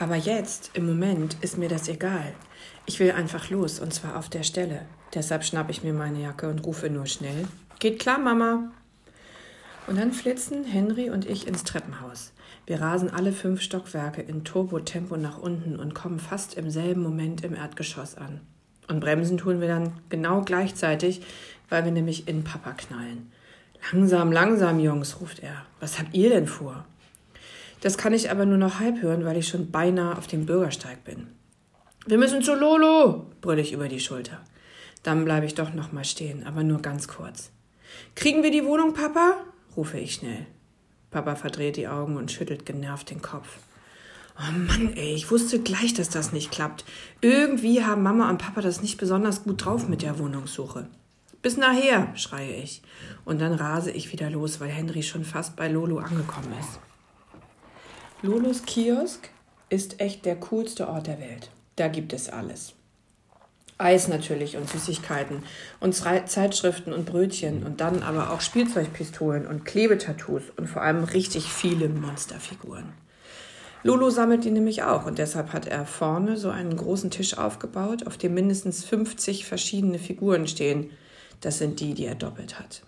Aber jetzt, im Moment, ist mir das egal. Ich will einfach los, und zwar auf der Stelle. Deshalb schnappe ich mir meine Jacke und rufe nur schnell. Geht klar, Mama. Und dann flitzen Henry und ich ins Treppenhaus. Wir rasen alle fünf Stockwerke in Turbotempo nach unten und kommen fast im selben Moment im Erdgeschoss an. Und bremsen tun wir dann genau gleichzeitig, weil wir nämlich in Papa knallen. Langsam, langsam, Jungs, ruft er. Was habt ihr denn vor? Das kann ich aber nur noch halb hören, weil ich schon beinahe auf dem Bürgersteig bin. Wir müssen zu Lolo, brülle ich über die Schulter. Dann bleibe ich doch noch mal stehen, aber nur ganz kurz. Kriegen wir die Wohnung, Papa? rufe ich schnell. Papa verdreht die Augen und schüttelt genervt den Kopf. Oh Mann, ey, ich wusste gleich, dass das nicht klappt. Irgendwie haben Mama und Papa das nicht besonders gut drauf mit der Wohnungssuche. Bis nachher, schreie ich. Und dann rase ich wieder los, weil Henry schon fast bei Lolo angekommen ist. Lolos Kiosk ist echt der coolste Ort der Welt. Da gibt es alles. Eis natürlich und Süßigkeiten und Zeitschriften und Brötchen und dann aber auch Spielzeugpistolen und Klebetattoos und vor allem richtig viele Monsterfiguren. Lolo sammelt die nämlich auch und deshalb hat er vorne so einen großen Tisch aufgebaut, auf dem mindestens 50 verschiedene Figuren stehen. Das sind die, die er doppelt hat.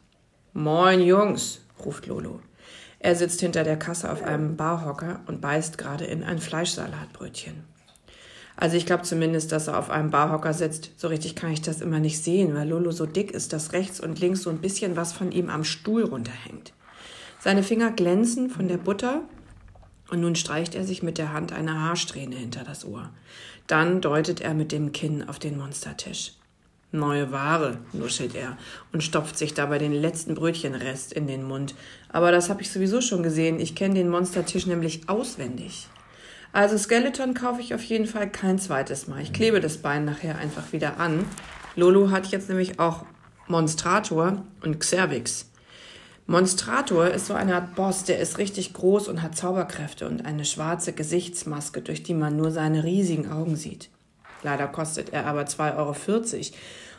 Moin Jungs, ruft Lolo. Er sitzt hinter der Kasse auf einem Barhocker und beißt gerade in ein Fleischsalatbrötchen. Also ich glaube zumindest, dass er auf einem Barhocker sitzt. So richtig kann ich das immer nicht sehen, weil Lolo so dick ist, dass rechts und links so ein bisschen was von ihm am Stuhl runterhängt. Seine Finger glänzen von der Butter und nun streicht er sich mit der Hand eine Haarsträhne hinter das Ohr. Dann deutet er mit dem Kinn auf den Monstertisch. Neue Ware, nuschelt er und stopft sich dabei den letzten Brötchenrest in den Mund. Aber das habe ich sowieso schon gesehen. Ich kenne den Monstertisch nämlich auswendig. Also Skeleton kaufe ich auf jeden Fall kein zweites Mal. Ich klebe das Bein nachher einfach wieder an. Lolo hat jetzt nämlich auch Monstrator und Xervix. Monstrator ist so eine Art Boss, der ist richtig groß und hat Zauberkräfte und eine schwarze Gesichtsmaske, durch die man nur seine riesigen Augen sieht. Leider kostet er aber 2,40 Euro.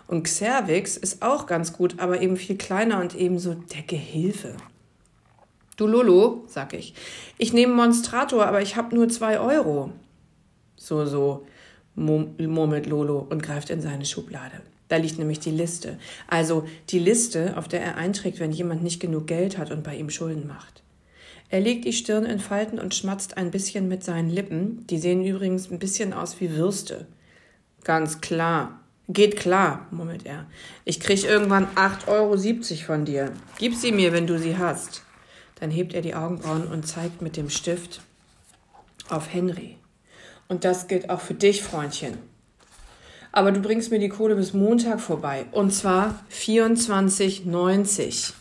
Und Xervix ist auch ganz gut, aber eben viel kleiner und ebenso der Gehilfe. Du Lolo, sag ich. Ich nehme Monstrator, aber ich hab nur zwei Euro. So, so, murmelt Lolo und greift in seine Schublade. Da liegt nämlich die Liste. Also die Liste, auf der er einträgt, wenn jemand nicht genug Geld hat und bei ihm Schulden macht. Er legt die Stirn in Falten und schmatzt ein bisschen mit seinen Lippen. Die sehen übrigens ein bisschen aus wie Würste. Ganz klar. Geht klar, murmelt er. Ich krieg irgendwann 8,70 Euro von dir. Gib sie mir, wenn du sie hast. Dann hebt er die Augenbrauen und zeigt mit dem Stift auf Henry. Und das gilt auch für dich, Freundchen. Aber du bringst mir die Kohle bis Montag vorbei. Und zwar 24,90.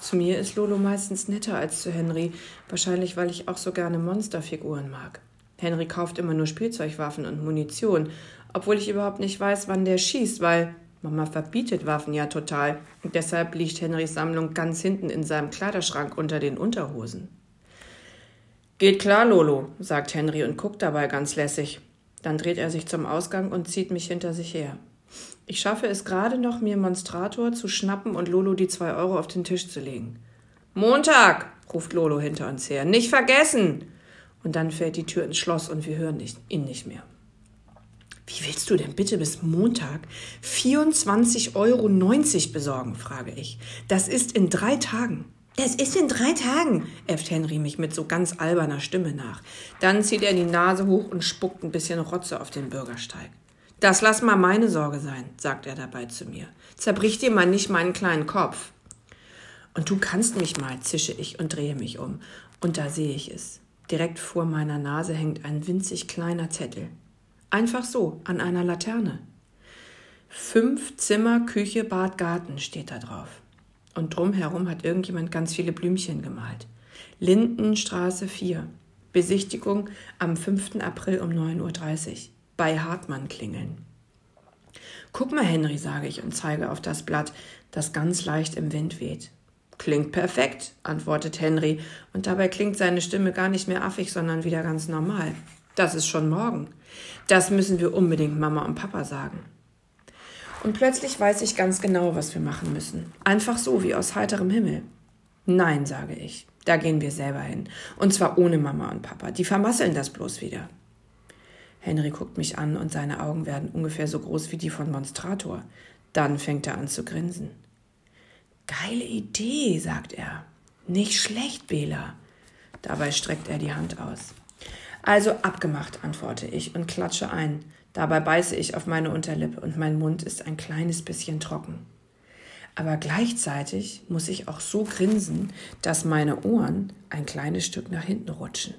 Zu mir ist Lolo meistens netter als zu Henry. Wahrscheinlich, weil ich auch so gerne Monsterfiguren mag. Henry kauft immer nur Spielzeugwaffen und Munition, obwohl ich überhaupt nicht weiß, wann der schießt, weil Mama verbietet Waffen ja total. Und deshalb liegt Henrys Sammlung ganz hinten in seinem Kleiderschrank unter den Unterhosen. Geht klar, Lolo, sagt Henry und guckt dabei ganz lässig. Dann dreht er sich zum Ausgang und zieht mich hinter sich her. Ich schaffe es gerade noch, mir Monstrator zu schnappen und Lolo die zwei Euro auf den Tisch zu legen. Montag, ruft Lolo hinter uns her. Nicht vergessen! Und dann fällt die Tür ins Schloss und wir hören ihn nicht mehr. Wie willst du denn bitte bis Montag 24,90 Euro besorgen, frage ich. Das ist in drei Tagen. Das ist in drei Tagen, äfft Henry mich mit so ganz alberner Stimme nach. Dann zieht er die Nase hoch und spuckt ein bisschen Rotze auf den Bürgersteig. Das lass mal meine Sorge sein, sagt er dabei zu mir. Zerbrich dir mal nicht meinen kleinen Kopf. Und du kannst mich mal, zische ich und drehe mich um. Und da sehe ich es. Direkt vor meiner Nase hängt ein winzig kleiner Zettel. Einfach so, an einer Laterne. Fünf Zimmer, Küche, Bad, Garten steht da drauf. Und drumherum hat irgendjemand ganz viele Blümchen gemalt. Lindenstraße 4. Besichtigung am 5. April um 9.30 Uhr. Bei Hartmann klingeln. Guck mal, Henry, sage ich und zeige auf das Blatt, das ganz leicht im Wind weht. Klingt perfekt, antwortet Henry, und dabei klingt seine Stimme gar nicht mehr affig, sondern wieder ganz normal. Das ist schon morgen. Das müssen wir unbedingt Mama und Papa sagen. Und plötzlich weiß ich ganz genau, was wir machen müssen. Einfach so, wie aus heiterem Himmel. Nein, sage ich. Da gehen wir selber hin. Und zwar ohne Mama und Papa. Die vermasseln das bloß wieder. Henry guckt mich an und seine Augen werden ungefähr so groß wie die von Monstrator. Dann fängt er an zu grinsen. Geile Idee, sagt er. Nicht schlecht, Bela. Dabei streckt er die Hand aus. Also abgemacht, antworte ich und klatsche ein. Dabei beiße ich auf meine Unterlippe und mein Mund ist ein kleines bisschen trocken. Aber gleichzeitig muss ich auch so grinsen, dass meine Ohren ein kleines Stück nach hinten rutschen.